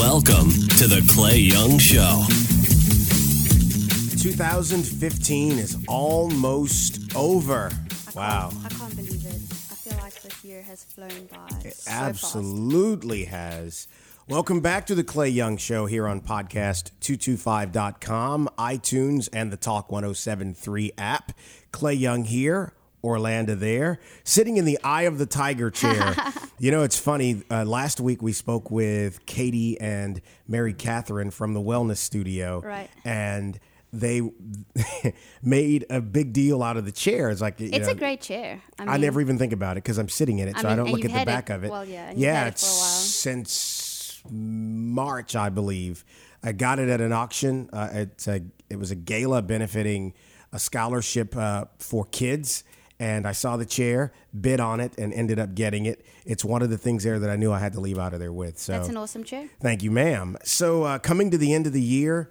Welcome to the Clay Young Show. 2015 is almost over. Wow. I can't believe it. I feel like this year has flown by. It so fast. absolutely has. Welcome back to the Clay Young Show here on podcast225.com, iTunes, and the Talk 1073 app. Clay Young here, Orlando there, sitting in the eye of the tiger chair. you know, it's funny. Uh, last week we spoke with Katie and Mary Catherine from the Wellness Studio. Right. And they made a big deal out of the chair. It's like, you It's know, a great chair. I, I never even think about it because I'm sitting in it, I so I mean, don't look at the had it- back of it. well, yeah, yeah. it it's for a while. since March, I believe. I got it at an auction. Uh, it's a, it was a gala benefiting a scholarship uh, for kids. And I saw the chair, bid on it, and ended up getting it. It's one of the things there that I knew I had to leave out of there with. So That's an awesome chair. Thank you, ma'am. So, uh, coming to the end of the year,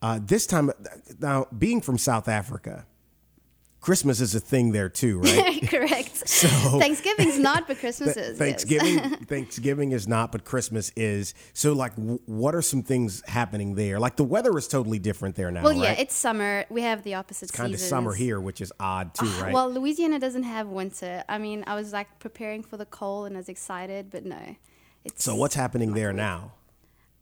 uh, this time, now being from South Africa, Christmas is a thing there too, right? Correct. Thanksgiving's not, but Christmas Th- is. yes. Thanksgiving, Thanksgiving is not, but Christmas is. So, like, w- what are some things happening there? Like, the weather is totally different there now. Well, yeah, right? it's summer. We have the opposite kind of summer here, which is odd too, ah, right? Well, Louisiana doesn't have winter. I mean, I was like preparing for the cold and I was excited, but no. It's so, what's happening there now?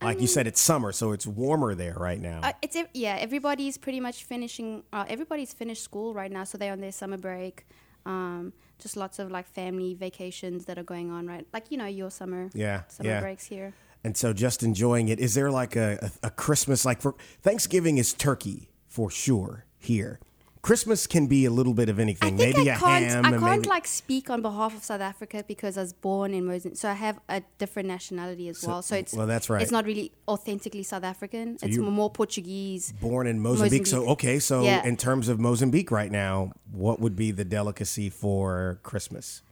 Like you said, it's summer, so it's warmer there right now. Uh, it's yeah. Everybody's pretty much finishing. Uh, everybody's finished school right now, so they're on their summer break. Um, just lots of like family vacations that are going on, right? Like you know your summer. Yeah, Summer yeah. breaks here. and so, just enjoying it. Is there like a, a, a Christmas, like for Thanksgiving is turkey for sure here. Christmas can be a little bit of anything. I think maybe I a can't. ham. I can't maybe, like speak on behalf of South Africa because I was born in Mozambique, so I have a different nationality as well. So it's well, that's right. It's not really authentically South African. it's more Portuguese. born in Mozambique. So okay, so Yeah. in terms of Mozambique right now, what would be the delicacy for Christmas?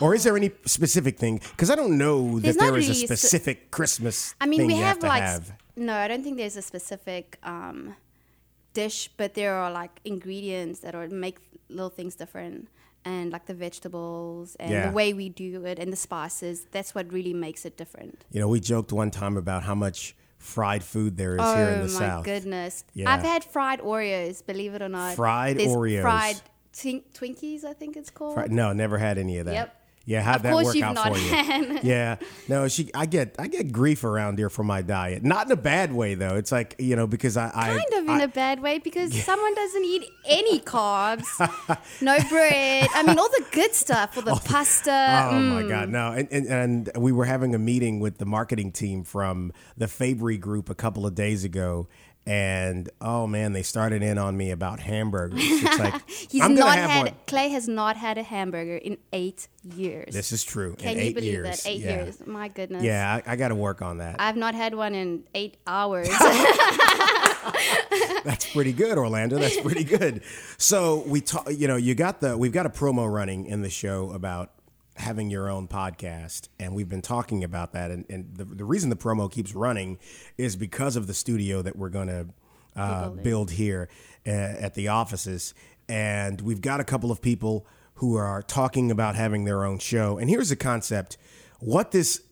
Or is there any specific thing? Because I don't know that There's there not is a really a spe- specific Christmas. I mean, thing we have, have, like have. no, I don't think there's a specific um, dish, but there are like ingredients that are make little things different, and like the vegetables and Yeah. the way we do it and the spices. That's what really makes it different. You know, we joked one time about how much fried food there is here in oh the South. oh my goodness! Yeah. I've had fried Oreos. Believe it or not, Fried There's Oreos. fried twink- Twinkies. I think it's called. No, never had any of that. Yep. Yeah, how'd that work out for you? yeah, no, she. I get I get grief around here for my diet. Not in a bad way though. It's like you know because I, I Kind of in I- a bad way because someone doesn't eat any carbs, no bread. I mean, all the good stuff, all the pasta. Oh mm. my God, no! And, and and we were having a meeting with the marketing team from the Fabry Group a couple of days ago, and oh man, they started in on me about hamburgers. It's like He's I'm not have had one. Clay has not had a hamburger in eight years. This is true. Can in you eight believe years. that? Eight yeah. years. My goodness. Yeah, I, I got to work on that. I've not had one in eight hours. That's pretty good, Orlando. That's pretty good. So we talk. You know, you got the we've got a promo running in the show about having your own podcast, and we've been talking about that. And, and the, the reason the promo keeps running is because of the studio that we're going to uh, build here uh, at the offices, and we've got a couple of people who are talking about having their own show. And here's the concept: what this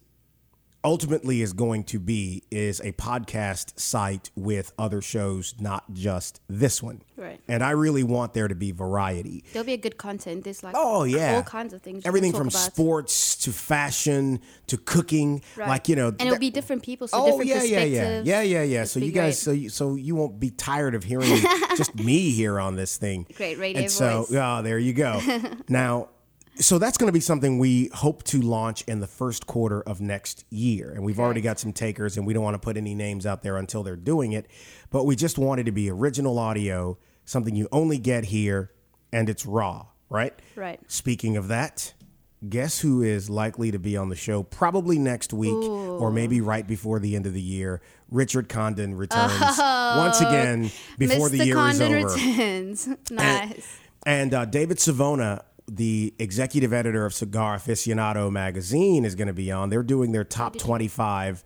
ultimately is going to be is a podcast site with other shows, not just this one. Right. And I really want there to be variety. There'll be a good content. There's like Oh yeah, all kinds of things. Everything from about. sports to fashion to cooking, Right. like you know. and it'll be different people, so Oh different yeah, yeah, yeah, yeah, yeah, yeah. So you guys, great. so you, so you won't be tired of hearing just me here on this thing. Great radio and so, voice. oh, there you go. now, so that's going to be something we hope to launch in the first quarter of next year, and we've already got some takers, and we don't want to put any names out there until they're doing it, but we just wanted to be original audio, something you only get here, and it's raw, right? Right. Speaking of that, guess who is likely to be on the show probably next week or maybe right before the end of the year? Richard Condon returns once again before Mr. the year Condon is over. returns. nice. And uh, David Savona, the executive editor of Cigar Aficionado magazine, is going to be on. They're doing their top 25,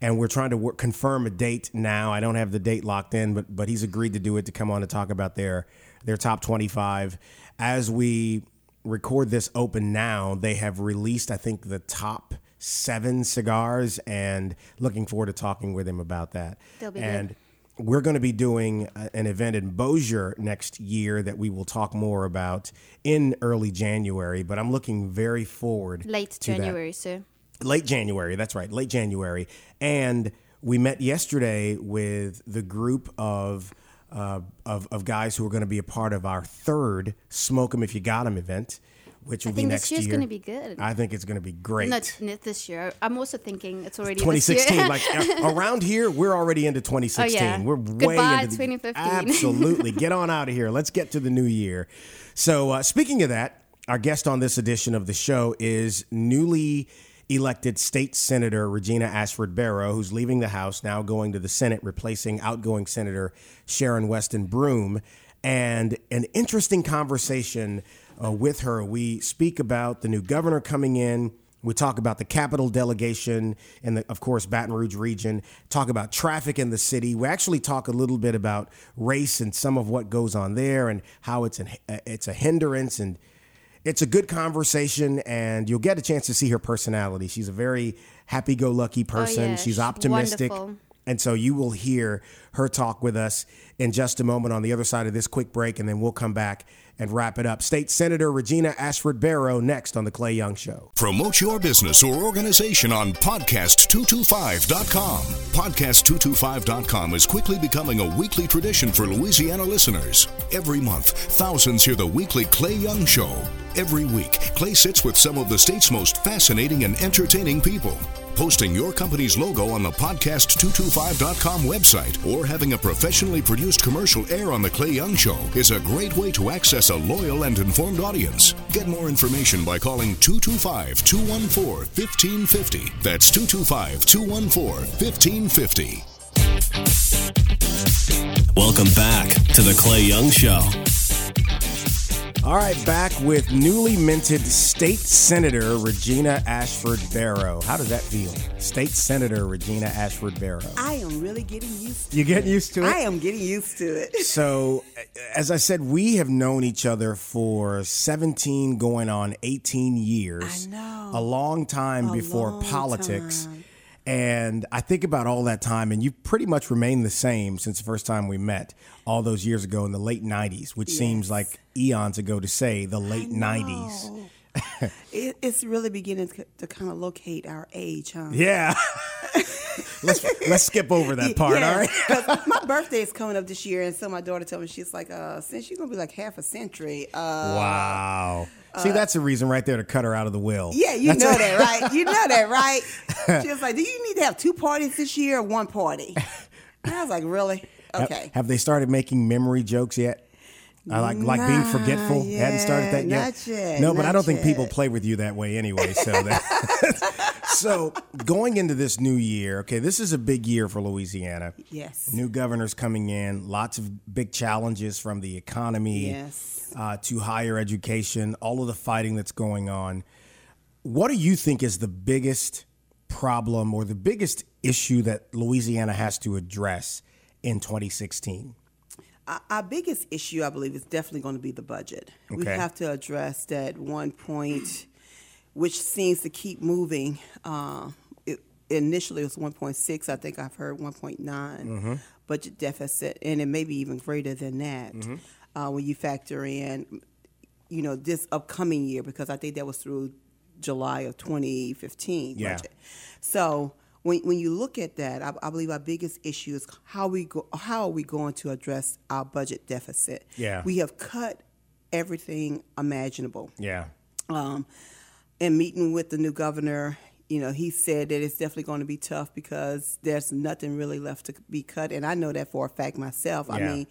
and we're trying to work, confirm a date now. I don't have the date locked in, but but he's agreed to do it to come on to talk about their their top 25. As we record this open now, they have released, I think, the top seven cigars, and looking forward to talking with him about that. They'll be and good. We're going to be doing an event in Bossier next year that we will talk more about in early January. But I'm looking very forward Late to that January, sir. late January. That's right, late January. And we met yesterday with the group of uh, of, of guys who are going to be a part of our third "Smoke 'Em If You Got 'Em" event, which will I be think next this year's year. going to be good. I think it's going to be great. Not, not this year. I'm also thinking it's already this year. 2016, like around here, we're already into 2016. Oh, yeah. We're way Goodbye, into the- 2015. Absolutely, get on out of here. Let's get to the new year. So, uh, speaking of that, our guest on this edition of the show is newly elected state senator Regina Ashford Barrow, who's leaving the House now going to the Senate, replacing outgoing Senator Sharon Weston Broom, and an interesting conversation uh, with her. We speak about the new governor coming in. We talk about the capital delegation and, the, of course, Baton Rouge region. Talk about traffic in the city. We actually talk a little bit about race and some of what goes on there and how it's an it's a hindrance and it's a good conversation. And you'll get a chance to see her personality. She's a very happy-go-lucky person. yeah, She's she's optimistic. wonderful. And so you will hear her talk with us in just a moment on the other side of this quick break, and then we'll come back and wrap it up. State Senator Regina Ashford Barrow next on The Clay Young Show. Promote your business or organization on podcast225.com. Podcast225.com is quickly becoming a weekly tradition for Louisiana listeners. Every month, thousands hear the weekly Clay Young Show. Every week, Clay sits with some of the state's most fascinating and entertaining people. Posting your company's logo on the podcast225.com website or having a professionally produced commercial air on The Clay Young Show is a great way to access a loyal and informed audience. Get more information by calling 225 214 1550. That's 225 214 1550. Welcome back to the Clay Young Show. All right, back with newly minted State Senator Regina Ashford Barrow. How does that feel? State Senator Regina Ashford Barrow. I am really getting used to it. You it. get used to it? I am getting used to it. So, as I said, we have known each other for 17 going on 18 years. I know. A long time A before long politics. time. And I think about all that time, and you've pretty much remained the same since the first time we met all those years ago in the late 90s, which seems like eons ago to say the late 90s. It, it's really beginning to, to kind of locate our age, huh? Yeah. let's let's skip over that part, Yeah, all right? my birthday is coming up this year, and so my daughter told me she's like, uh, since you're gonna be like half a century, uh, Wow. See, that's a reason right there to cut her out of the will. yeah, you That's know a- that, right? You know that, right? She was like, do you need to have two parties this year or one party? And I was like, really? Okay. Have they started making memory jokes yet? I like like being forgetful. Hadn't started that yet. yet, yet, No, but I don't think people play with you that way anyway. So that, so going into this new year, okay, this is a big year for Louisiana. Yes. New governors coming in, lots of big challenges from the economy Yes. uh, to higher education, all of the fighting that's going on. What do you think is the biggest problem or the biggest issue that Louisiana has to address in 2016? Our- biggest issue, I believe, is definitely going to be the budget. We have to address that one point, which seems to keep moving. Uh, it, initially, it was 1.6. I think I've heard 1.9 Mm-hmm. budget deficit, and it may be even greater than that Mm-hmm. uh, when you factor in, you know, this upcoming year, because I think that was through July of 2015 Yeah. budget. So when, when you look at that, I, I believe our biggest issue is how we go, how are we going to address our budget deficit? Yeah. we have cut everything imaginable. Yeah. Um, in meeting with the new governor, you know, he said that it's definitely going to be tough because there's nothing really left to be cut, and I know that for a fact myself. I mean,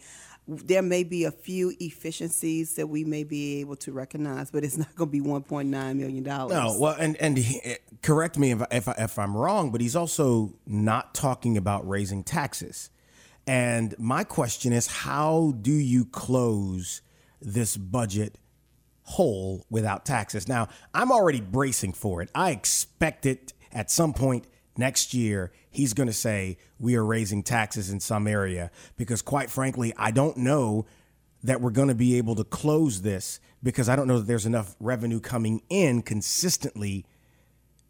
there may be a few efficiencies that we may be able to recognize, but it's not going to be 1.9 million dollars. No, well, and and he, eh, correct me if if, I, if I'm wrong, but he's also not talking about raising taxes. And my question is, how do you close this budget hole without taxes? Now, I'm already bracing for it. I expect it at some point next year. He's going to say we are raising taxes in some area because, quite frankly, I don't know that we're going to be able to close this because I don't know that there's enough revenue coming in consistently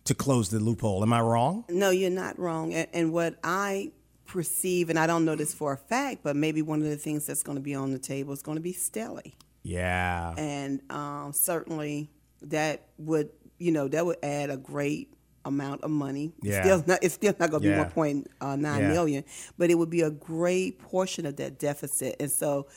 to close the loophole. Am I wrong? No, you're not wrong. And, and what I perceive, and I don't know this for a fact, but maybe one of the things that's going to be on the table is going to be Stelly. Yeah. and um, certainly that would you know that would add a great amount of money. Yeah. It's still not, it's still not going to Yeah. be uh, Yeah. million, but it would be a great portion of that deficit. And so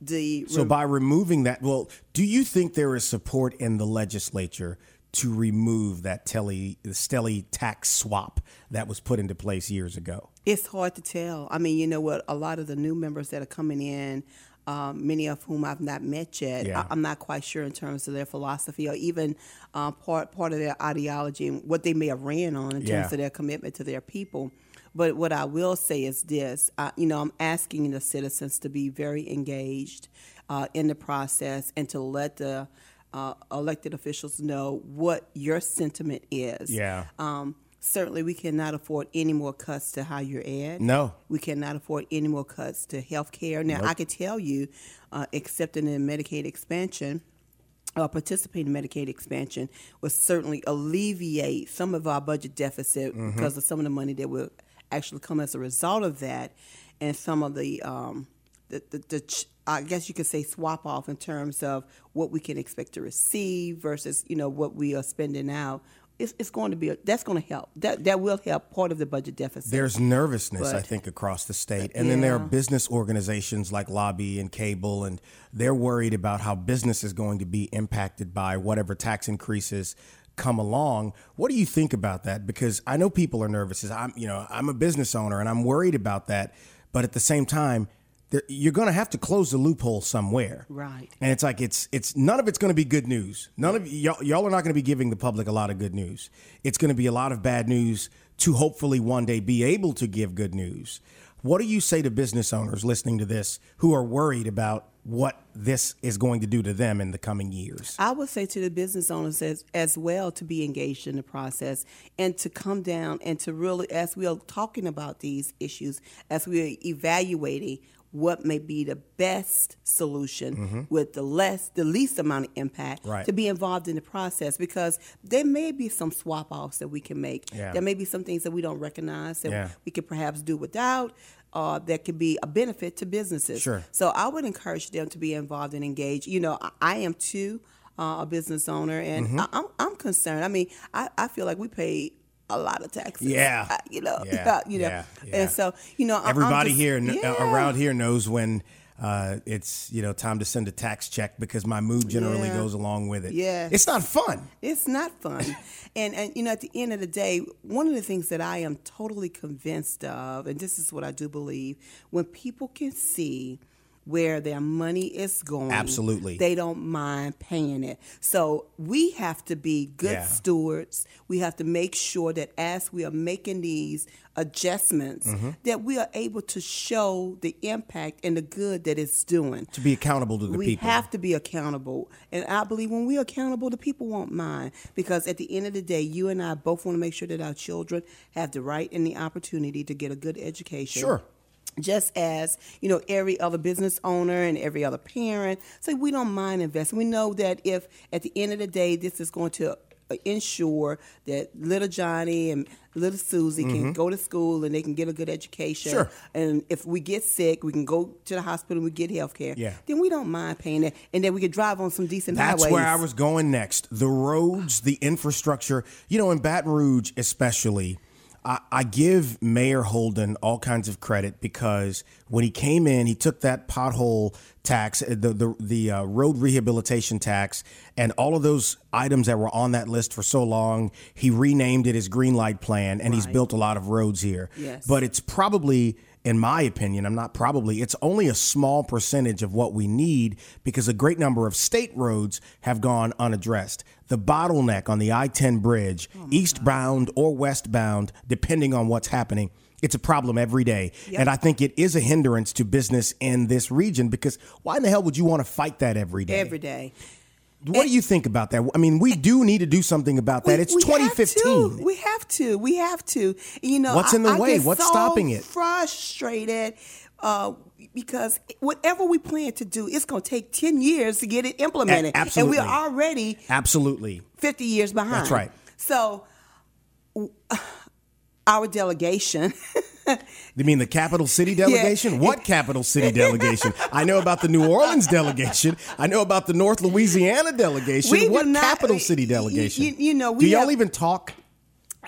the So by removing that, well, do you think there is support in the legislature to remove that telly, Stelly tax swap that was put into place years ago? It's hard to tell. I mean, you know what? A lot of the new members that are coming in, um, many of whom I've not met yet, Yeah. I, am not quite sure in terms of their philosophy or even uh, part part of their ideology and what they may have ran on in terms Yeah. of their commitment to their people. But what I will say is this: uh, you know, I'm asking the citizens to be very engaged uh, in the process and to let the uh, elected officials know what your sentiment is. Yeah. Um, certainly, we cannot afford any more cuts to higher ed. No. We cannot afford any more cuts to health care. Now, I can tell you, uh, accepting the Medicaid expansion, uh, participating in Medicaid expansion will certainly alleviate some of our budget deficit because of some of the money that will actually come as a result of that, and some of the um, the, the, the ch- I guess you could say swap off in terms of what we can expect to receive versus you know what we are spending out. It's, it's going to be a, that's going to help. That that will help part of the budget deficit. There's nervousness, I think, across the state. And then there are business organizations like LABI and CABL, and they're worried about how business is going to be impacted by whatever tax increases come along. What do you think about that? Because I know people are nervous. As I'm, you know, I'm a business owner and I'm worried about that. But at the same time, you're going to have to close the loophole somewhere. Right. And it's like it's it's none of it's going to be good news. None of y'all, y'all are not going to be giving the public a lot of good news. It's going to be a lot of bad news to hopefully one day be able to give good news. What do you say to business owners listening to this who are worried about what this is going to do to them in the coming years? I would say to the business owners as, as well to be engaged in the process and to come down and to really, as we are talking about these issues, as we are evaluating what may be the best solution with the less, the least amount of impact, Mm-hmm. Right. to be involved in the process because there may be some swap offs that we can make. Yeah. There may be some things that we don't recognize that Yeah. we could perhaps do without. Uh, that could be a benefit to businesses. Sure. So I would encourage them to be involved and engaged. You know, I, I am too uh, a business owner, and Mm-hmm. I, I'm I'm concerned. I mean, I, I feel like we pay a lot of taxes. Yeah. Uh, you know, Yeah. you know, Yeah. Yeah. and so you know, Everybody just- here yeah. around here knows when uh, it's you know time to send a tax check because my mood generally Yeah. goes along with it. Yeah. it's not fun. It's not fun. and and you know, at the end of the day, one of the things that I am totally convinced of, and this is what I do believe, when people can see where their money is going, Absolutely. they don't mind paying it. So we have to be good Yeah. stewards. We have to make sure that as we are making these adjustments, Mm-hmm. that we are able to show the impact and the good that it's doing To be accountable to the we people. We have to be accountable. And I believe when we're accountable, the people won't mind. Because at the end of the day, you and I both want to make sure that our children have the right and the opportunity to get a good education. Sure. Just as, you know, every other business owner and every other parent. So we don't mind investing. We know that if at the end of the day, this is going to uh, ensure that little Johnny and little Susie can go to school and they can get a good education. Mm-hmm. Sure. And if we get sick, we can go to the hospital and we get health care. Yeah. Then we don't mind paying it. And then we can drive on some decent highways. That's highways. where I was going next. The roads, the infrastructure. You know, in Baton Rouge, especially, I, I give Mayor Holden all kinds of credit because when he came in, he took that pothole tax, uh, the the, the uh, road rehabilitation tax, and all of those items that were on that list for so long. He renamed it as Green Light Plan, and he's built a lot of roads here. Yes. But it's probably in my opinion, I'm not probably, it's only a small percentage of what we need because a great number of state roads have gone unaddressed. The bottleneck on the I 10 bridge, oh eastbound or westbound, depending on what's happening, it's a problem every day. And I think it is a hindrance to business in this region because why in the hell would you want to fight that every day? every day. What do you think about that? I mean, we do need to do something about that. We- it's we have 2015. to. We have to. We have to. You know, What's in the I- I way? get What's so stopping it? Frustrated. Uh, because whatever we plan to do, it's going to take 10 years to get it implemented. absolutely. And we're already Absolutely. 50 years behind. That's right. So our delegation. You mean the capital city delegation? What capital city delegation? I know about the New Orleans delegation. I know about the North Louisiana delegation. We what not- capital city delegation? you- you know, do y'all have- even talk?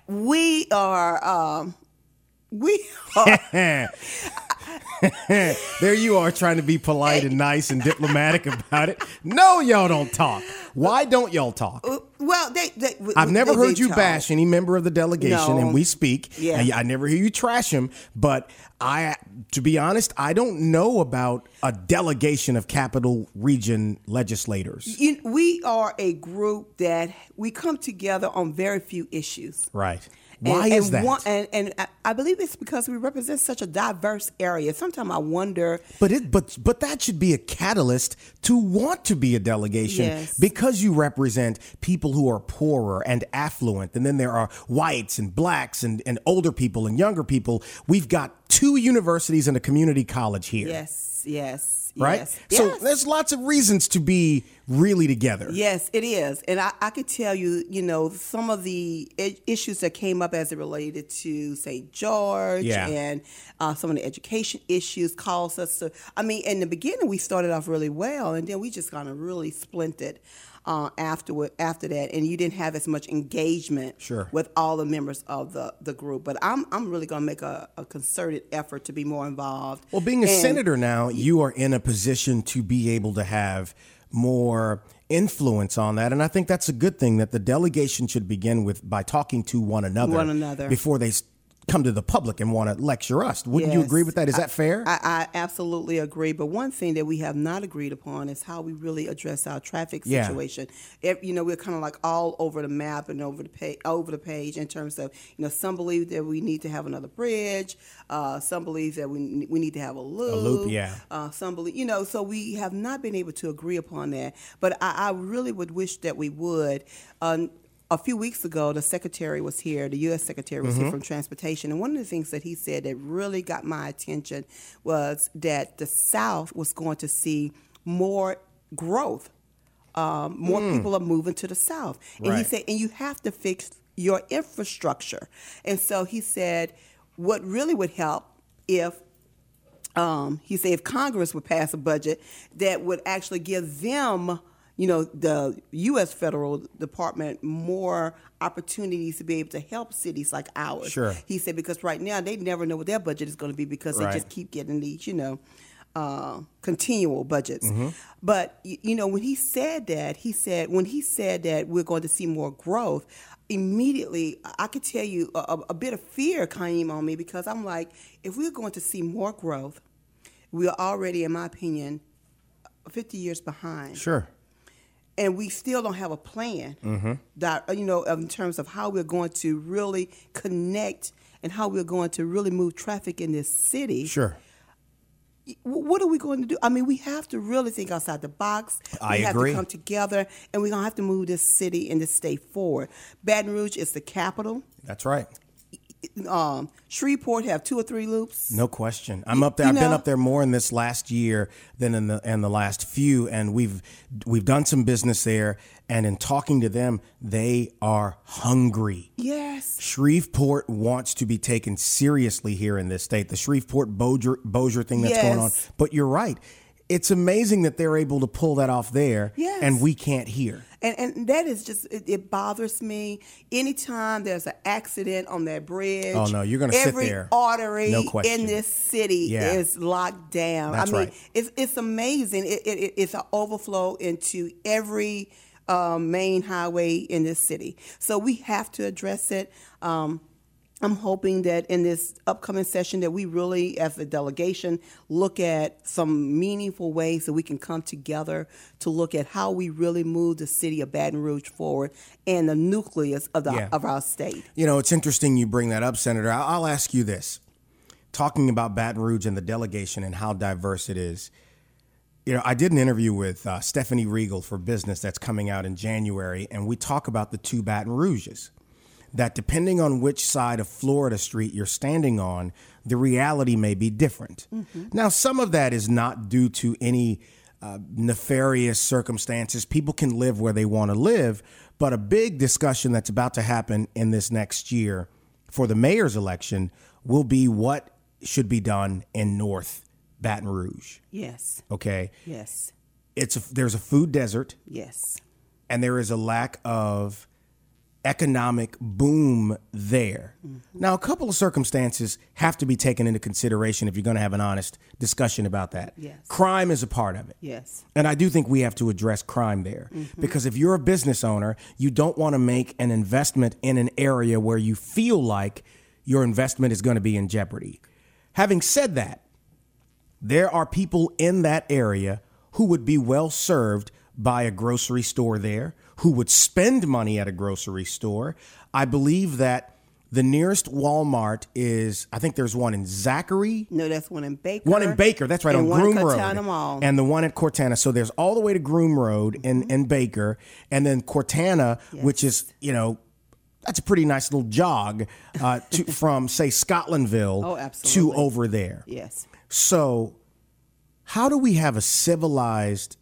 we are. Um, we are. there you are trying to be polite and nice and diplomatic about it. No, y'all don't talk. Why don't y'all talk? Uh, well, they. they I've never they- heard they you talk. bash any member of the delegation, No. and we speak. Yeah. and I never hear you trash him. But I, to be honest, I don't know about a delegation of capital region legislators. You, we are a group that we come together on very few issues. Right. Why and, is and that? One, and, and I- believe it's because we represent such a diverse area. Sometimes I wonder. But it but but that should be a catalyst to want to be a delegation Yes. because you represent people who are poorer and affluent and then there are whites and blacks and, and older people and younger people. We've got two universities and a community college here. Yes, yes, Right? yes. So yes. there's lots of reasons to be really together. Yes, it is. And I, I could tell you, you know, some of the i- issues that came up as it related to St. George Yeah. and uh, some of the education issues caused us to, I mean, in the beginning, we started off really well, and then we just kind of really splinted. Uh, afterward, after that, and you didn't have as much engagement Sure. with all the members of the, the group. But I'm I'm really going to make a, a concerted effort to be more involved. Well, being a And- senator now, you are in a position to be able to have more influence on that, and I think that's a good thing. That the delegation should begin with by talking to one another, One another. before they come to the public and want to lecture us. Wouldn't you agree with that? Is that fair? I, I absolutely agree. But one thing that we have not agreed upon is how we really address our traffic Yeah. situation. If, you know, we're kind of like all over the map and over the page, over the page in terms of, you know, some believe that we need to have another bridge. Uh, some believe that we we need to have a loop. a loop, yeah. Uh, some believe, you know, so we have not been able to agree upon that. But I, I really would wish that we would. Uh, a few weeks ago, the secretary was here, the U.S. secretary was Mm-hmm. here from transportation, and one of the things that he said that really got my attention was that the South was going to see more growth. Um, more people are moving to the South, and he Mm. Said, and you have to fix your infrastructure. And so he said, what really would help if um, he said if Congress would pass a budget that would actually give them, you know, the U.S. federal department more opportunities to be able to help cities like ours. Sure. He said because right now they never know what their budget is going to be because Right. they just keep getting these, you know, uh, continual budgets. Mm-hmm. But you know, when he said that, he said when he said that we're going to see more growth. Immediately, I could tell you a, a- a bit of fear came on me because I'm like, if we're going to see more growth, we are already, in my opinion, 50 years behind sure. And we still don't have a plan Mm-hmm. that you know in terms of how we're going to really connect and how we're going to really move traffic in this city Sure. What are we going to do i mean we have to really think outside the box we I have agree. to come together and we're going to have to move this city and this state forward baton rouge is the capital That's right. Um, shreveport have two or three loops No question. I'm up there. You I've been up there more in this last year than in the in the last few, and we've we've done some business there. And in talking to them, they are hungry. yes Shreveport wants to be taken seriously here in this state. The Shreveport Bossier thing that's going on. But you're right. It's amazing that they're able to pull that off there, Yes. and we can't here. And, and that is just it, it bothers me. Anytime there's an accident on that bridge, Oh, no, you're gonna sit every there. artery No question. in this city Yeah. is locked down. That's I mean, right. it's it's amazing. It, it, it's an overflow into every um, main highway in this city. So we have to address it. Um, I'm hoping that in this upcoming session that we really, as a delegation, look at some meaningful ways that we can come together to look at how we really move the city of Baton Rouge forward and the nucleus of the Yeah. of our state. You know, it's interesting you bring that up, Senator. I- I'll ask you this. Talking about Baton Rouge and the delegation and how diverse it is. You know, I did an interview with uh, Stephanie Riegel for Business that's coming out in January, and we talk about the two Baton Rouges. That depending on which side of Florida Street you're standing on, the reality may be different. Now, some of that is not due to any uh, nefarious circumstances. People can live where they want to live. But a big discussion that's about to happen in this next year for the mayor's election will be what should be done in North Baton Rouge. Yes. Okay, Yes. it's a, there's a food desert Yes. and there is a lack of economic boom there. Now, a couple of circumstances have to be taken into consideration if you're going to have an honest discussion about that. Yes. Crime is a part of it. Yes. And I do think we have to address crime there mm-hmm. because if you're a business owner, you don't want to make an investment in an area where you feel like your investment is going to be in jeopardy. Having said that, there are people in that area who would be well served by a grocery store there, who would spend money at a grocery store. I believe that the nearest Walmart is, I think there's one in Zachary. No, that's one in Baker. One in Baker, that's right, and on Groom Road. Mall. And the one at Cortana. So there's all the way to Groom Road in, Mm-hmm. in Baker. And then Cortana, which is, you know, that's a pretty nice little jog uh, to, from, say, Scotlandville Oh, to over there. yes. So, how do we have a civilized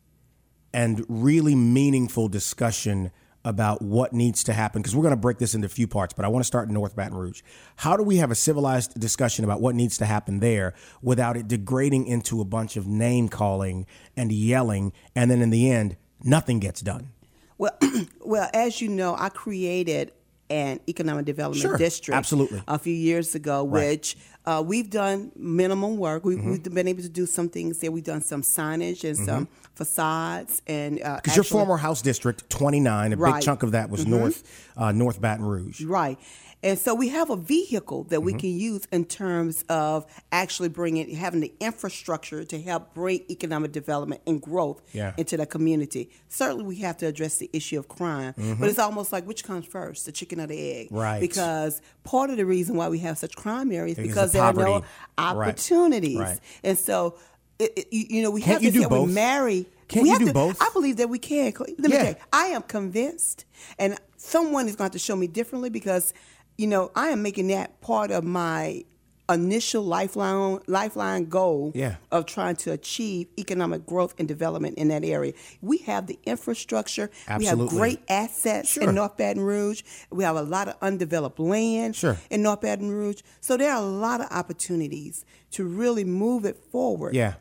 and really meaningful discussion about what needs to happen? Because we're going to break this into a few parts, but I want to start in North Baton Rouge. How do we have a civilized discussion about what needs to happen there without it degrading into a bunch of name calling and yelling, and then in the end, nothing gets done? Well, well, as you know, I created an economic development Sure, district absolutely. a few years ago, Right. Mm-hmm. which uh, we've done minimum work. We, We've been able to do some things there. We've done some signage and some facades and uh, Because your former House District 29, a big chunk of that was North uh, North Baton Rouge. Right. And so we have a vehicle that Mm-hmm. we can use in terms of actually bringing, having the infrastructure to help bring economic development and growth Yeah. into the community. Certainly, we have to address the issue of crime, but it's almost like which comes first, the chicken or the egg? Mm-hmm. Right. Because part of the reason why we have such crime areas Because because there are no poverty. Right. opportunities, Right. and so. It, it- you, you know, we Can't have you to do both? we marry. Can't we you have do to- both? I believe that we can. Let me Yeah. tell you, I am convinced, and someone is going to have to show me differently because, you know, I am making that part of my initial lifeline lifeline goal Yeah. of trying to achieve economic growth and development in that area. We have the infrastructure. Absolutely. We have great assets Sure. in North Baton Rouge. We have a lot of undeveloped land Sure. in North Baton Rouge. So there are a lot of opportunities to really move it forward. Yeah.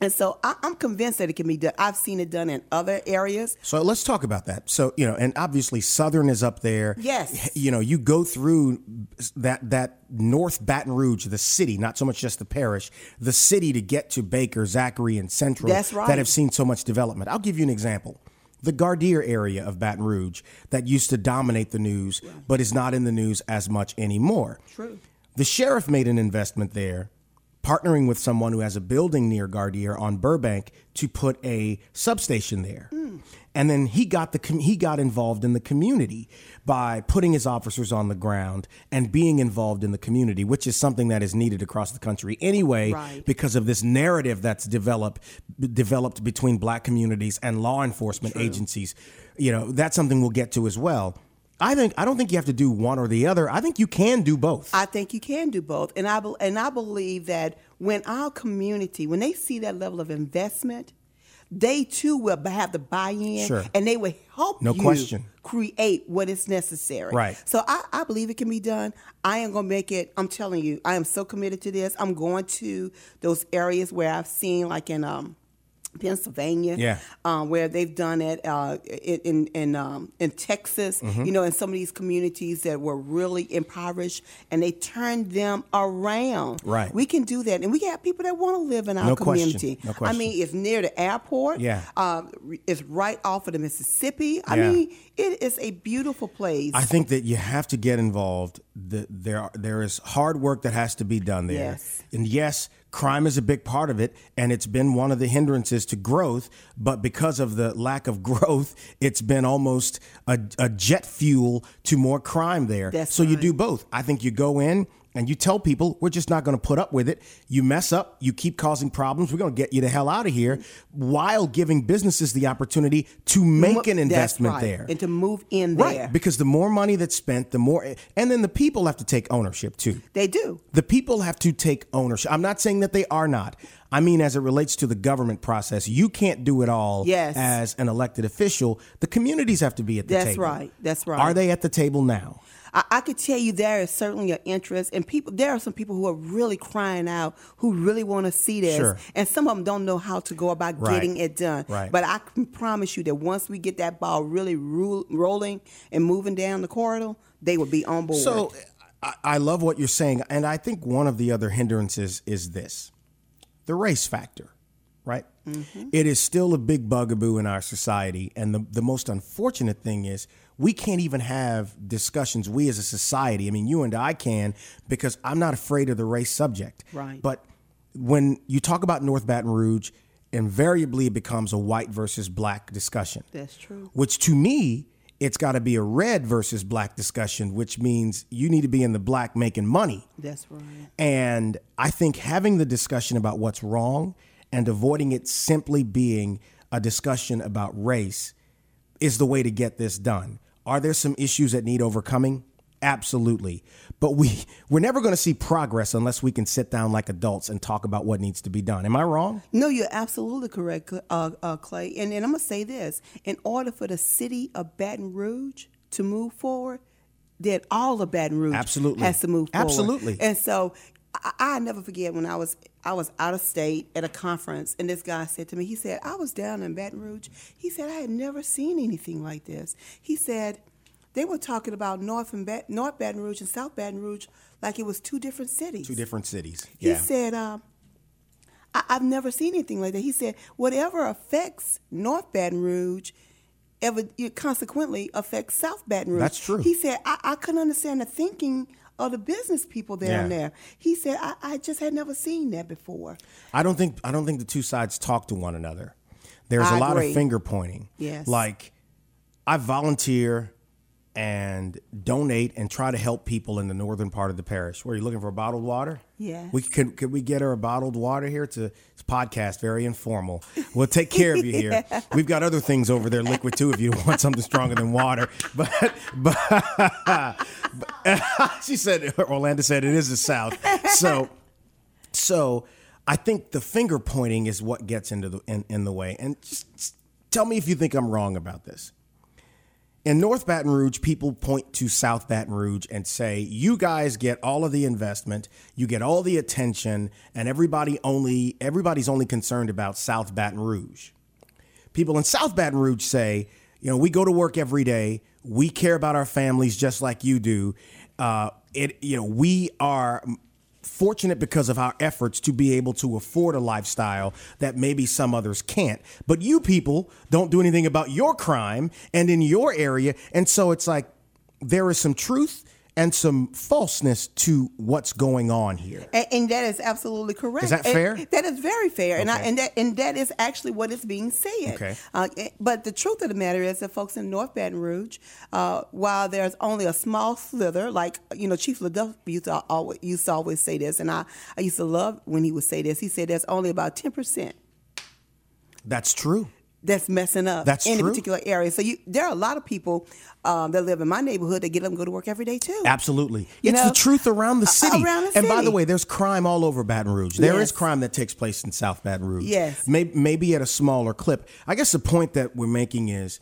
And so I, I'm convinced that it can be done. I've seen it done in other areas. So let's talk about that. So you know, and obviously Southern is up there. Yes. You know, you go through that that North Baton Rouge, the city, not so much just the parish, the city to get to Baker, Zachary, and Central. That's right. That have seen so much development. I'll give you an example. The Gardere area of Baton Rouge that used to dominate the news, but is not in the news as much anymore. True. The sheriff made an investment there, partnering with someone who has a building near Gardere on Burbank to put a substation there. And then he got the com- he got involved in the community by putting his officers on the ground and being involved in the community, which is something that is needed across the country anyway Right. because of this narrative that's developed developed between black communities and law enforcement agencies. You know, that's something we'll get to as well. I think I don't think you have to do one or the other. I think you can do both. I think you can do both, and I bel- and I believe that when our community, when they see that level of investment, they too will have the buy-in, Sure. and they will help No you question. create what is necessary. Right. So I, I believe it can be done. I am going to make it. I'm telling you, I am so committed to this. I'm going to those areas where I've seen, like in um, Pennsylvania, Yeah. um, where they've done it uh, in in in, um, in Texas, Mm-hmm. you know, in some of these communities that were really impoverished, and they turned them around. Right. We can do that, and we have people that want to live in our No question. community. No I mean, it's near the airport. Yeah. uh, it's right off of the Mississippi. I Yeah. mean, it is a beautiful place. I think that you have to get involved. The, there, are, there is hard work that has to be done there. Yes. And yes, crime is a big part of it, and it's been one of the hindrances to growth. But because of the lack of growth, it's been almost a, a jet fuel to more crime there. That's so you do both. I think you go in and you tell people we're just not going to put up with it. You mess up, you keep causing problems. We're going to get you the hell out of here, while giving businesses the opportunity to make an investment right. there and to move in there. Right, because the more money that's spent, the more, and then the people have to take ownership too. They do. The people have to take ownership. I'm not saying that they are not. I mean, as it relates to the government process, you can't do it all Yes. as an elected official. The communities have to be at the That's table. That's right. That's right. Are they at the table now? I, I could tell you there is certainly an interest, and people. There are some people who are really crying out, who really want to see this, Sure. and some of them don't know how to go about Right. getting it done. Right. But I can promise you that once we get that ball really ro- rolling and moving down the corridor, they will be on board. So I, I love what you're saying. And I think one of the other hindrances is this the race factor, right? Mm-hmm. It is still a big bugaboo in our society. And the, the most unfortunate thing is we can't even have discussions, we as a society. I mean, you and I can, because I'm not afraid of the race subject. Right. But when you talk about North Baton Rouge, invariably it becomes a white versus black discussion That's true. which to me it's got to be a red versus black discussion which means you need to be in the black making money That's right. and i think having the discussion about what's wrong and avoiding it simply being a discussion about race is the way to get this done are there some issues that need overcoming absolutely but we we're never going to see progress unless we can sit down like adults and talk about what needs to be done am i wrong No, you're absolutely correct, uh, uh, Clay. And, and I'm going to say this in order for the city of Baton Rouge to move forward, that all of Baton Rouge Absolutely. has to move forward. Absolutely. And so I, I never forget when I was I was out of state at a conference, and this guy said to me, he said, I was down in Baton Rouge. He said, I had never seen anything like this. He said, they were talking about North and Bat- North Baton Rouge and South Baton Rouge like it was two different cities. two different cities Yeah. He said, um, I- I've never seen anything like that. He said, whatever affects North Baton Rouge, ever it consequently affects South Baton Rouge. That's true. He said, I, I couldn't understand the thinking of the business people down Yeah. there. He said, I, I just had never seen that before. I don't think I don't think the two sides talk to one another. There's a I lot agree. of finger pointing. Yes. Like I volunteer and donate and try to help people in the northern part of the parish. Where are you looking for bottled water? Yeah. We could could we get her a bottled water here? It's a, it's a podcast, very informal. We'll take care of you here. We've got other things over there, liquid too, if you want something stronger than water. But but, but she said Orlando said it is the South. So so I think the finger pointing is what gets into the in, in the way. And just, just tell me if you think I'm wrong about this. In North Baton Rouge, people point to South Baton Rouge and say, "You guys get all of the investment, you get all the attention, and everybody only everybody's only concerned about South Baton Rouge." People in South Baton Rouge say, "You know, we go to work every day. We care about our families just like you do. Uh, it, you know, we are." Fortunate because of our efforts to be able to afford a lifestyle that maybe some others can't. But you people don't do anything about your crime and in your area. And so it's like there is some truth and some falseness to what's going on here. And, and that is absolutely correct. Is that And fair? that is very fair, and I, and that and that is actually what is being said. Okay. Uh, eh, but the truth of the matter is that folks in North Baton Rouge, uh, while there's only a small slither, like you know, Chief LeDuff used to always used to always say this, and I I used to love when he would say this. He said there's only about ten percent That's true. That's messing up That's in true. a particular area. So you, there are a lot of people um, that live in my neighborhood that get up and go to work every day too. Absolutely. You it's know, the truth around the city. around the and by the way, there's crime all over Baton Rouge. There is Yes. crime that takes place in South Baton Rouge. Yes. Maybe, maybe at a smaller clip. I guess the point that we're making is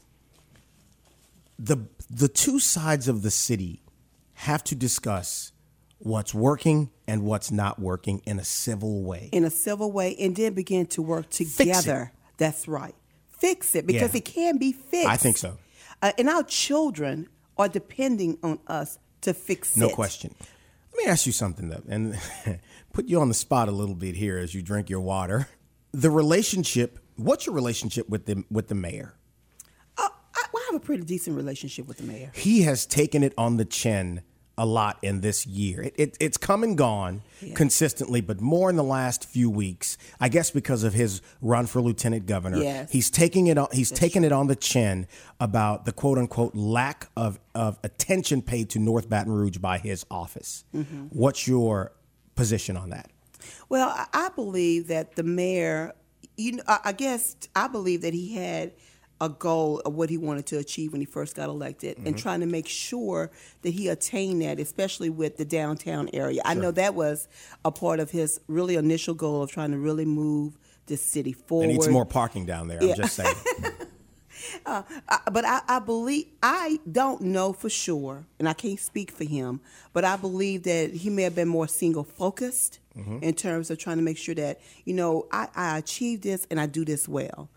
the the two sides of the city have to discuss what's working and what's not working in a civil way. in a civil way and then begin to work together. That's right. Fix it because Yeah. it can be fixed. I think so. Uh, and our children are depending on us to fix No it. No question. Let me ask you something though, and put you on the spot a little bit here as you drink your water. The relationship. What's your relationship with the with the mayor? Uh, I, I have a pretty decent relationship with the mayor. He has taken it on the chin a lot in this year. It, it, it's come and gone consistently, but more in the last few weeks. I guess because of his run for lieutenant governor. Yes. He's taking it on. He's taking it on the chin about the quote unquote lack of of attention paid to North Baton Rouge by his office. Mm-hmm. What's your position on that? Well, I- believe that the mayor, you know, I guess I believe that he had a goal of what he wanted to achieve when he first got elected and trying to make sure that he attained that, especially with the downtown area. I know that was a part of his really initial goal of trying to really move the city forward. There needs some more parking down there. I'm just saying. I, but I, I believe I don't know for sure, and I can't speak for him. But I believe that he may have been more single focused Mm-hmm. in terms of trying to make sure that you know I, I achieve this and I do this well,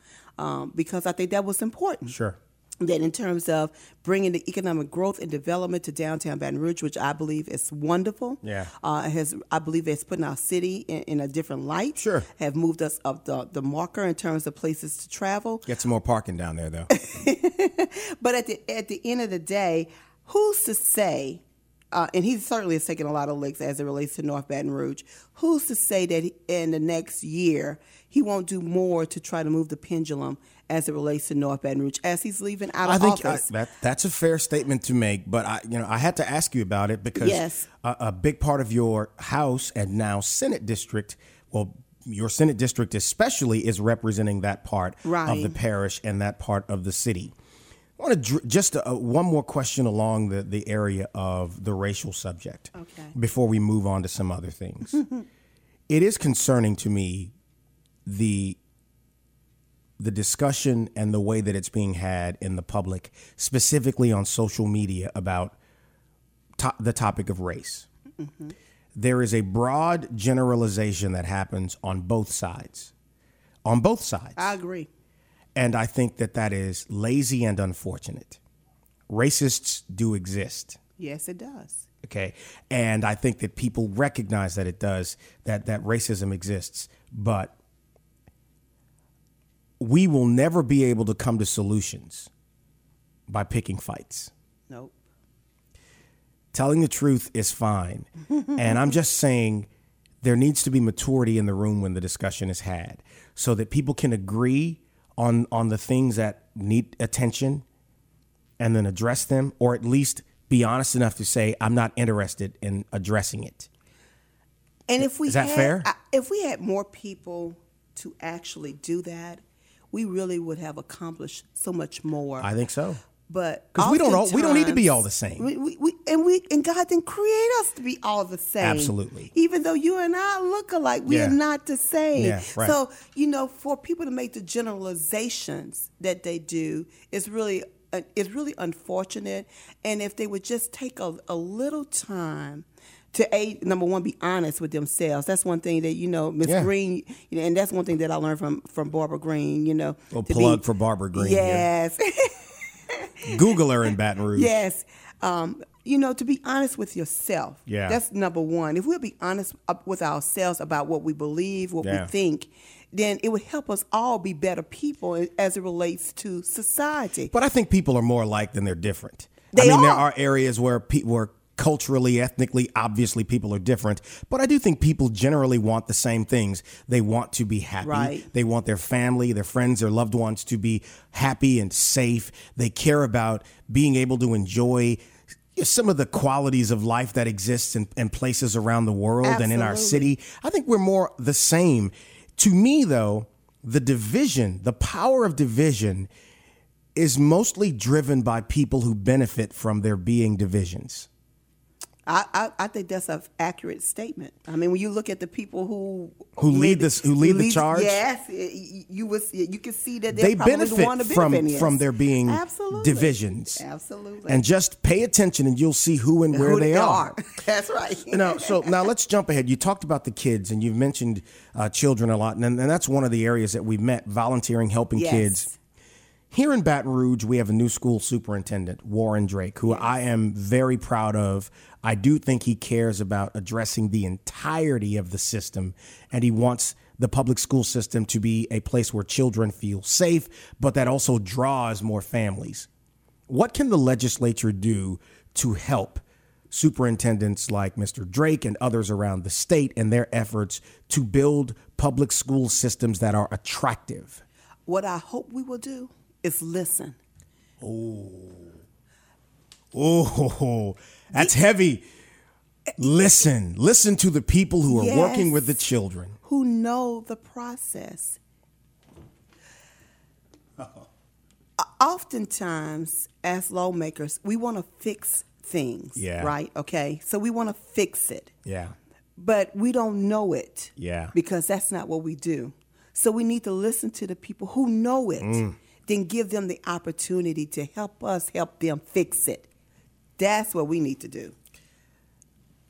um, because I think that was important. Sure. That in terms of bringing the economic growth and development to downtown Baton Rouge, which I believe is wonderful. Yeah. Uh, has I believe it's putting our city in, in a different light. Sure. Have moved us up the, the marker in terms of places to travel. Get some more parking down there, though. But at the at the end of the day, who's to say? Uh, and he certainly has taken a lot of licks as it relates to North Baton Rouge. Who's to say that in the next year he won't do more to try to move the pendulum as it relates to North Baton Rouge as he's leaving out of I think I, office? that that's a fair statement to make, but I you know I had to ask you about it because Yes. a, a big part of your House and now Senate district, well, your Senate district especially is representing that part of the parish and that part of the city. I want to just uh, one more question along the the area of the racial subject Okay. before we move on to some other things. it is concerning to me the the discussion and the way that it's being had in the public, specifically on social media about to- the topic of race. There is a broad generalization that happens on both sides. On both sides. I agree. And I think that that is lazy and unfortunate. Racists do exist. Yes, it does. Okay. And I think that people recognize that it does, that, that racism exists. But we will never be able to come to solutions by picking fights. Nope. Telling the truth is fine. and I'm just saying there needs to be maturity in the room when the discussion is had so that people can agree on, on the things that need attention and then address them, or at least be honest enough to say, I'm not interested in addressing it. And if we Is that had, fair? I- if we had more people to actually do that, we really would have accomplished so much more. I think so. But 'Cause we don't all- we don't need to be all the same. We, we, we, and we and God didn't create us to be all the same. Absolutely. Even though you and I look alike, we Yeah. are not the same. Yeah, right. So you know, for people to make the generalizations that they do is really uh, is really unfortunate. And if they would just take a, a little time. To a number one, be honest with themselves. That's one thing that you know, Miss Yeah. Green, you know, and that's one thing that I learned from from Barbara Green. You know, to plug for Barbara Green. Yes, Google her in Baton Rouge. Yes. Um, you know, to be honest with yourself. Yeah. That's number one. If we'll be honest with ourselves about what we believe, what Yeah. we think, then it would help us all be better people as it relates to society. But I think people are more alike than they're different. They I mean, there are. are areas where people where culturally, ethnically, obviously people are different. But I do think people generally want the same things. They want to be happy. Right. They want their family, their friends, their loved ones to be happy and safe. They care about being able to enjoy some of the qualities of life that exists in, in places around the world and in our city. I think we're more the same. To me, though, the division, the power of division, is mostly driven by people who benefit from there being divisions. I, I, I think that's an accurate statement. I mean, when you look at the people who Who lead made- this- who lead the charge? yes, you was you can see that They the benefit to from benefit, yes. from there being Absolutely. divisions. Absolutely, And just pay attention and you'll see who and where Who they are. That's right. Know, so now let's jump ahead. You talked about the kids and you've mentioned uh, children a lot, and, and that's one of the areas that we've met volunteering, helping Yes. kids. Here in Baton Rouge, we have a new school superintendent, Warren Drake, who I am very proud of. I do think he cares about addressing the entirety of the system, and he wants the public school system to be a place where children feel safe, but that also draws more families. What can the legislature do to help superintendents like Mr. Drake and others around the state in their efforts to build public school systems that are attractive. What I hope we will do is listen. Oh, oh that's heavy. Listen, listen to the people who are Yes. working with the children. who know the process. O- Oftentimes, as lawmakers, we want to fix things, Yeah. right? Okay, so we want to fix it, Yeah. but we don't know it, Yeah. because that's not what we do. So we need to listen to the people who know it, Mm. then give them the opportunity to help us help them fix it. That's what we need to do.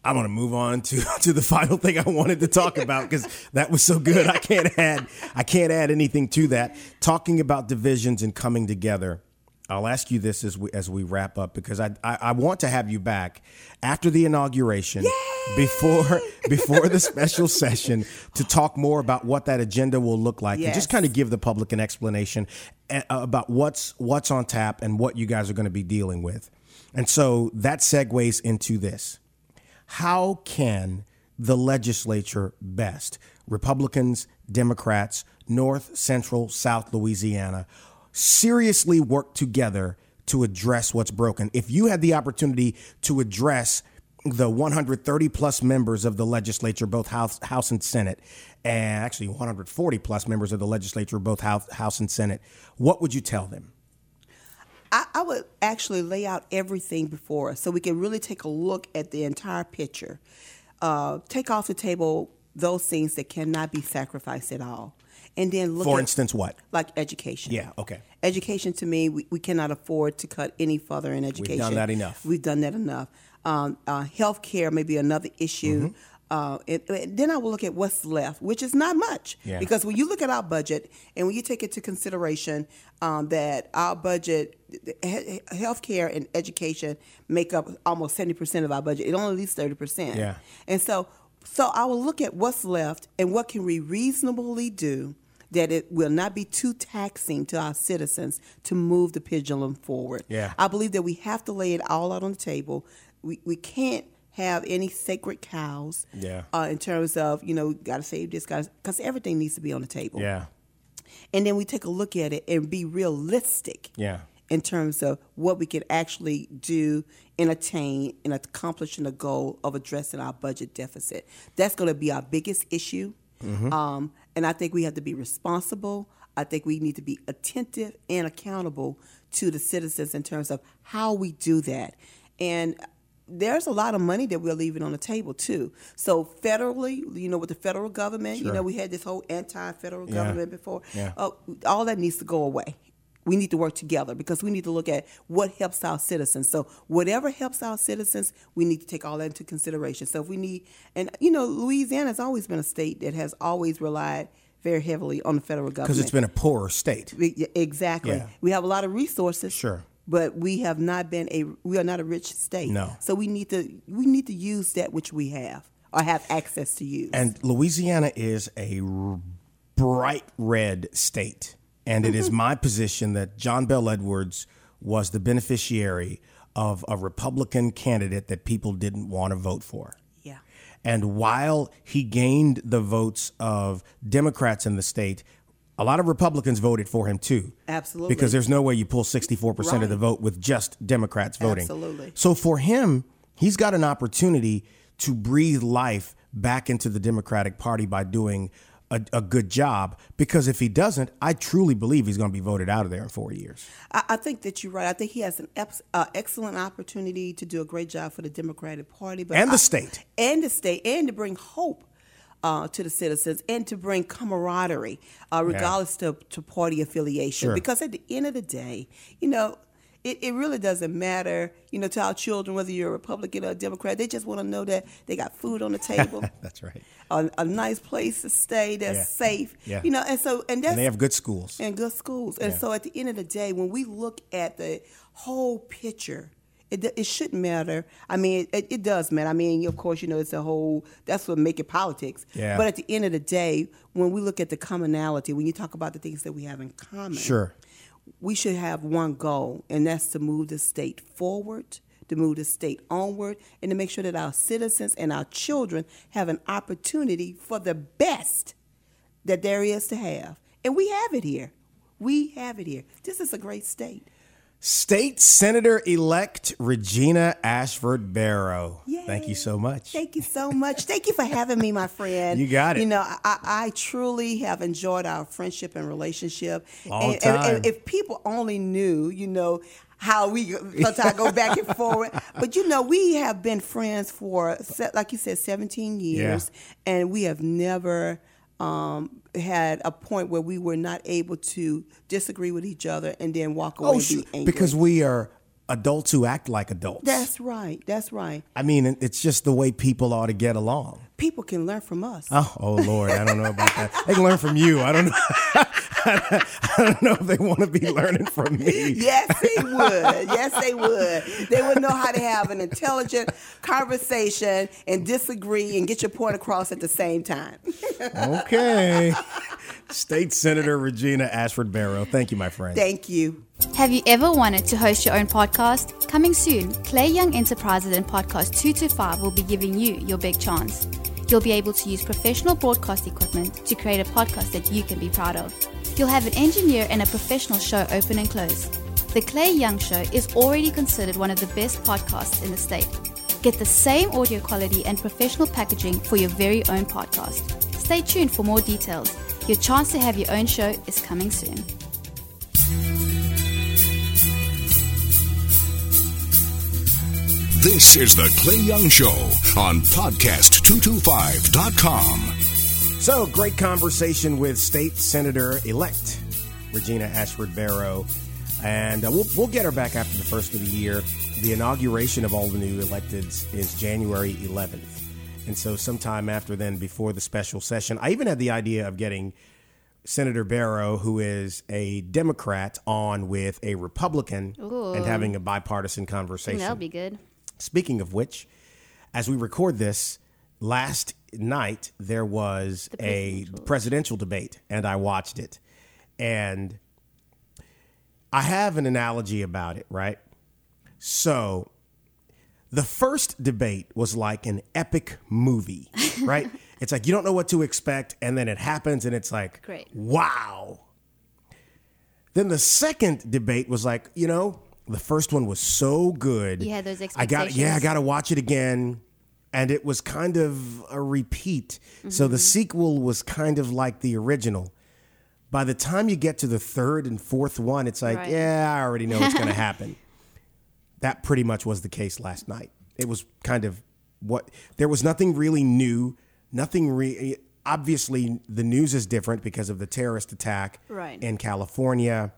I'm going to move on to, to the final thing I wanted to talk about because that was so good. I can't add I can't add anything to that. Talking about divisions and coming together. I'll ask you this as we as we wrap up because I I, I want to have you back after the inauguration before before the special session to talk more about what that agenda will look like and just kind of give the public an explanation uh, about what's what's on tap and what you guys are going to be dealing with. And so that segues into this how can the legislature best, Republicans, Democrats, North, Central, South Louisiana, seriously work together to address what's broken? If you had the opportunity to address the 130 plus members of the legislature, both House, House and Senate, and actually 140 plus members of the legislature, both House, House and Senate, what would you tell them? I, I would actually lay out everything before us so we can really take a look at the entire picture. Uh, take off the table those things that cannot be sacrificed at all. And then look For at, instance, what? like education. Yeah, okay. Education to me, we, we cannot afford to cut any further in education. We've done that enough. We've done that enough. Um, uh, health care may be another issue. Mm-hmm. Uh, and, and then I will look at what's left, which is not much. Yeah. Because when you look at our budget and when you take into consideration um, that our budget, he- health care and education make up almost 70% of our budget, it only leaves 30%. Yeah. And so, so I will look at what's left and what can we reasonably do that it will not be too taxing to our citizens to move the pendulum forward. Yeah. I believe that we have to lay it all out on the table. We, we can't have any sacred cows Yeah. uh, in terms of, you know, got to save this, guys, because everything needs to be on the table. Yeah, And then we take a look at it and be realistic yeah. in terms of what we can actually do and attain in accomplishing the goal of addressing our budget deficit. That's going to be our biggest issue. Um, and I think we have to be responsible. I think we need to be attentive and accountable to the citizens in terms of how we do that. And there's a lot of money that we're leaving on the table too. So federally, you know, with the federal government, you know, we had this whole anti-federal Yeah. government before. Yeah. Uh, all that needs to go away. We need to work together because we need to look at what helps our citizens. So whatever helps our citizens, we need to take all that into consideration. So if we need, and you know, Louisiana has always been a state that has always relied very heavily on the federal government Because it's been a poorer state. we- Exactly. Yeah. We have a lot of resources. Sure. But we have not been a we are not a rich state. No. So we need to we need to use that which we have or have access to use. And Louisiana is a r- bright red state. And it is mm-hmm. my position that John Bell Edwards was the beneficiary of a Republican candidate that people didn't want to vote for. yeah. And while he gained the votes of Democrats in the state, a lot of Republicans voted for him too. Absolutely. Because there's no way you pull 64% of the vote with just Democrats voting. Absolutely. So for him, he's got an opportunity to breathe life back into the Democratic Party by doing a, a good job. Because if he doesn't, I truly believe he's going to be voted out of there in four years. I, I think that you're right. I think he has an ex, uh, excellent opportunity to do a great job for the Democratic Party, but And the I- state. and the state, and to bring hope uh, to the citizens, and to bring camaraderie, uh, regardless to, to party affiliation. Sure. Because at the end of the day, you know. It, it really doesn't matter, you know, to our children whether you're a Republican or a Democrat. They just want to know that they got food on the table, That's right. a, a nice place to stay that's Yeah. safe, Yeah. you know. And so, and that's And they have good schools. and good schools. And Yeah. so at the end of the day, when we look at the whole picture, it, it shouldn't matter. I mean, it, it does matter. I mean, of course, you know, it's a whole, that's what make it politics. Yeah. But at the end of the day, when we look at the commonality, when you talk about the things that we have in common, Sure. we should have one goal, and that's to move the state forward, to move the state onward and to make sure that our citizens and our children have an opportunity for the best that there is to have. And we have it here. We have it here. This is a great state. State Senator elect Regina Ashford Barrow. Yay. Thank you so much. Thank you so much. Thank you for having me, my friend. You got it. You know, I, I truly have enjoyed our friendship and relationship. Long and, and- time. and if people only knew, you know, how we sometimes go back and forward. But you know, we have been friends for, like you said, 17 years, and we have never um, had a point where we were not able to disagree with each other and then walk away Oh, and be angry. because we are adults who act like adults. that's right. That's right. I mean, it's just the way people are to get along. People can learn from us. Oh, oh Lord, I don't know about that. They can learn from you. I don't know. I don't know if they want to be learning from me. Yes, they would. Yes, they would. They would know how to have an intelligent conversation and disagree and get your point across at the same time. Okay. State Senator Regina Ashford Barrow. Thank you, my friend. Thank you. Have you ever wanted to host your own podcast? Coming soon, Clay Young Enterprises and Podcast 225 will be giving you your big chance. You'll be able to use professional broadcast equipment to create a podcast that you can be proud of. You'll have an engineer and a professional show open and close. The Clay Young Show is already considered one of the best podcasts in the state. Get the same audio quality and professional packaging for your very own podcast. Stay tuned for more details. Your chance to have your own show is coming soon. This is The Clay Young Show on podcast225.com. So, great conversation with State Senator elect Regina Ashford Barrow. And uh, we'll, we'll get her back after the first of the year. The inauguration of all the new electeds is January 11th. And so, sometime after then, before the special session, I even had the idea of getting Senator Barrow, who is a Democrat, on with a Republican and having a bipartisan conversation. That'll be good. Speaking of which, as we record this, last night there was a presidential debate, and I watched it. And I have an analogy about it, right? So, the first debate was like an epic movie, right? it's like you don't know what to expect, and then it happens, and it's like, Great. wow. Then the second debate was like, you know, the first one was so good. Had those I got yeah, I got to watch it again, and it was kind of a repeat. So Mm-hmm. the sequel was kind of like the original. By the time you get to the third and fourth one, it's like, Right. yeah, I already know what's going to happen. That pretty much was the case last night. It was kind of what there was nothing really new, nothing re obviously the news is different because of the terrorist attack Right. in California,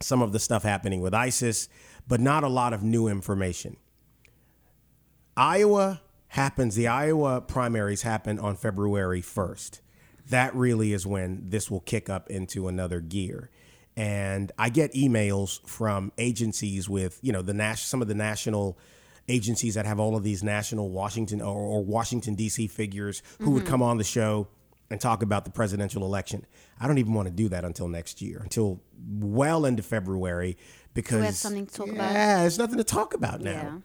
some of the stuff happening with ISIS, but not a lot of new information. Iowa happens, the Iowa primaries happen on February 1st. That really is when this will kick up into another gear. And I get emails from agencies with, you know, the nas- some of the national agencies that have all of these national Washington or, or Washington D.C. figures who would come on the show and talk about the presidential election. I don't even want to do that until next year, until well into February, because have something to talk about. Yeah, there's nothing to talk about now Yeah.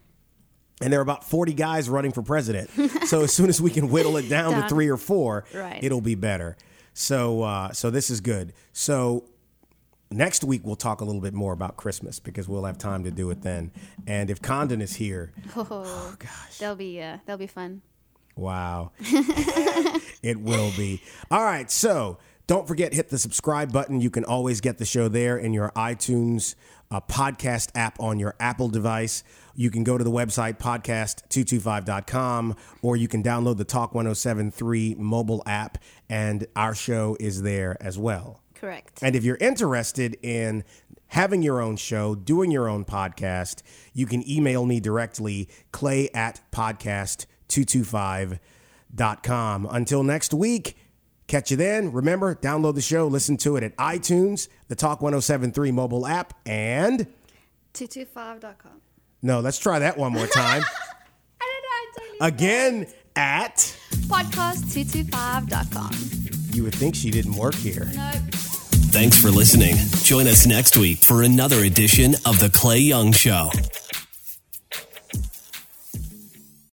and there are about 40 guys running for president. so as soon as we can whittle it down, to three or four, Right. it'll be better. So uh, so this is good. So next week we'll talk a little bit more about Christmas because we'll have time to do it then. And if Condon is here, Oh, gosh. they'll be uh, that'll be fun. Wow. it will be. All right. So don't forget, hit the subscribe button. You can always get the show there in your iTunes uh, podcast app on your Apple device. You can go to the website podcast225.com or you can download the Talk 1073 mobile app, and our show is there as well. Correct. And if you're interested in having your own show, doing your own podcast, you can email me directly, clay at podcast225.com. Until next week, catch you then. Remember, download the show, listen to it at iTunes, the Talk 1073 mobile app, and 225.com. no, let's try that one more time. I don't know. Again, at Podcast225.com. you would think she didn't work here. No. Thanks for listening. Join us next week for another edition of The Clay Young Show.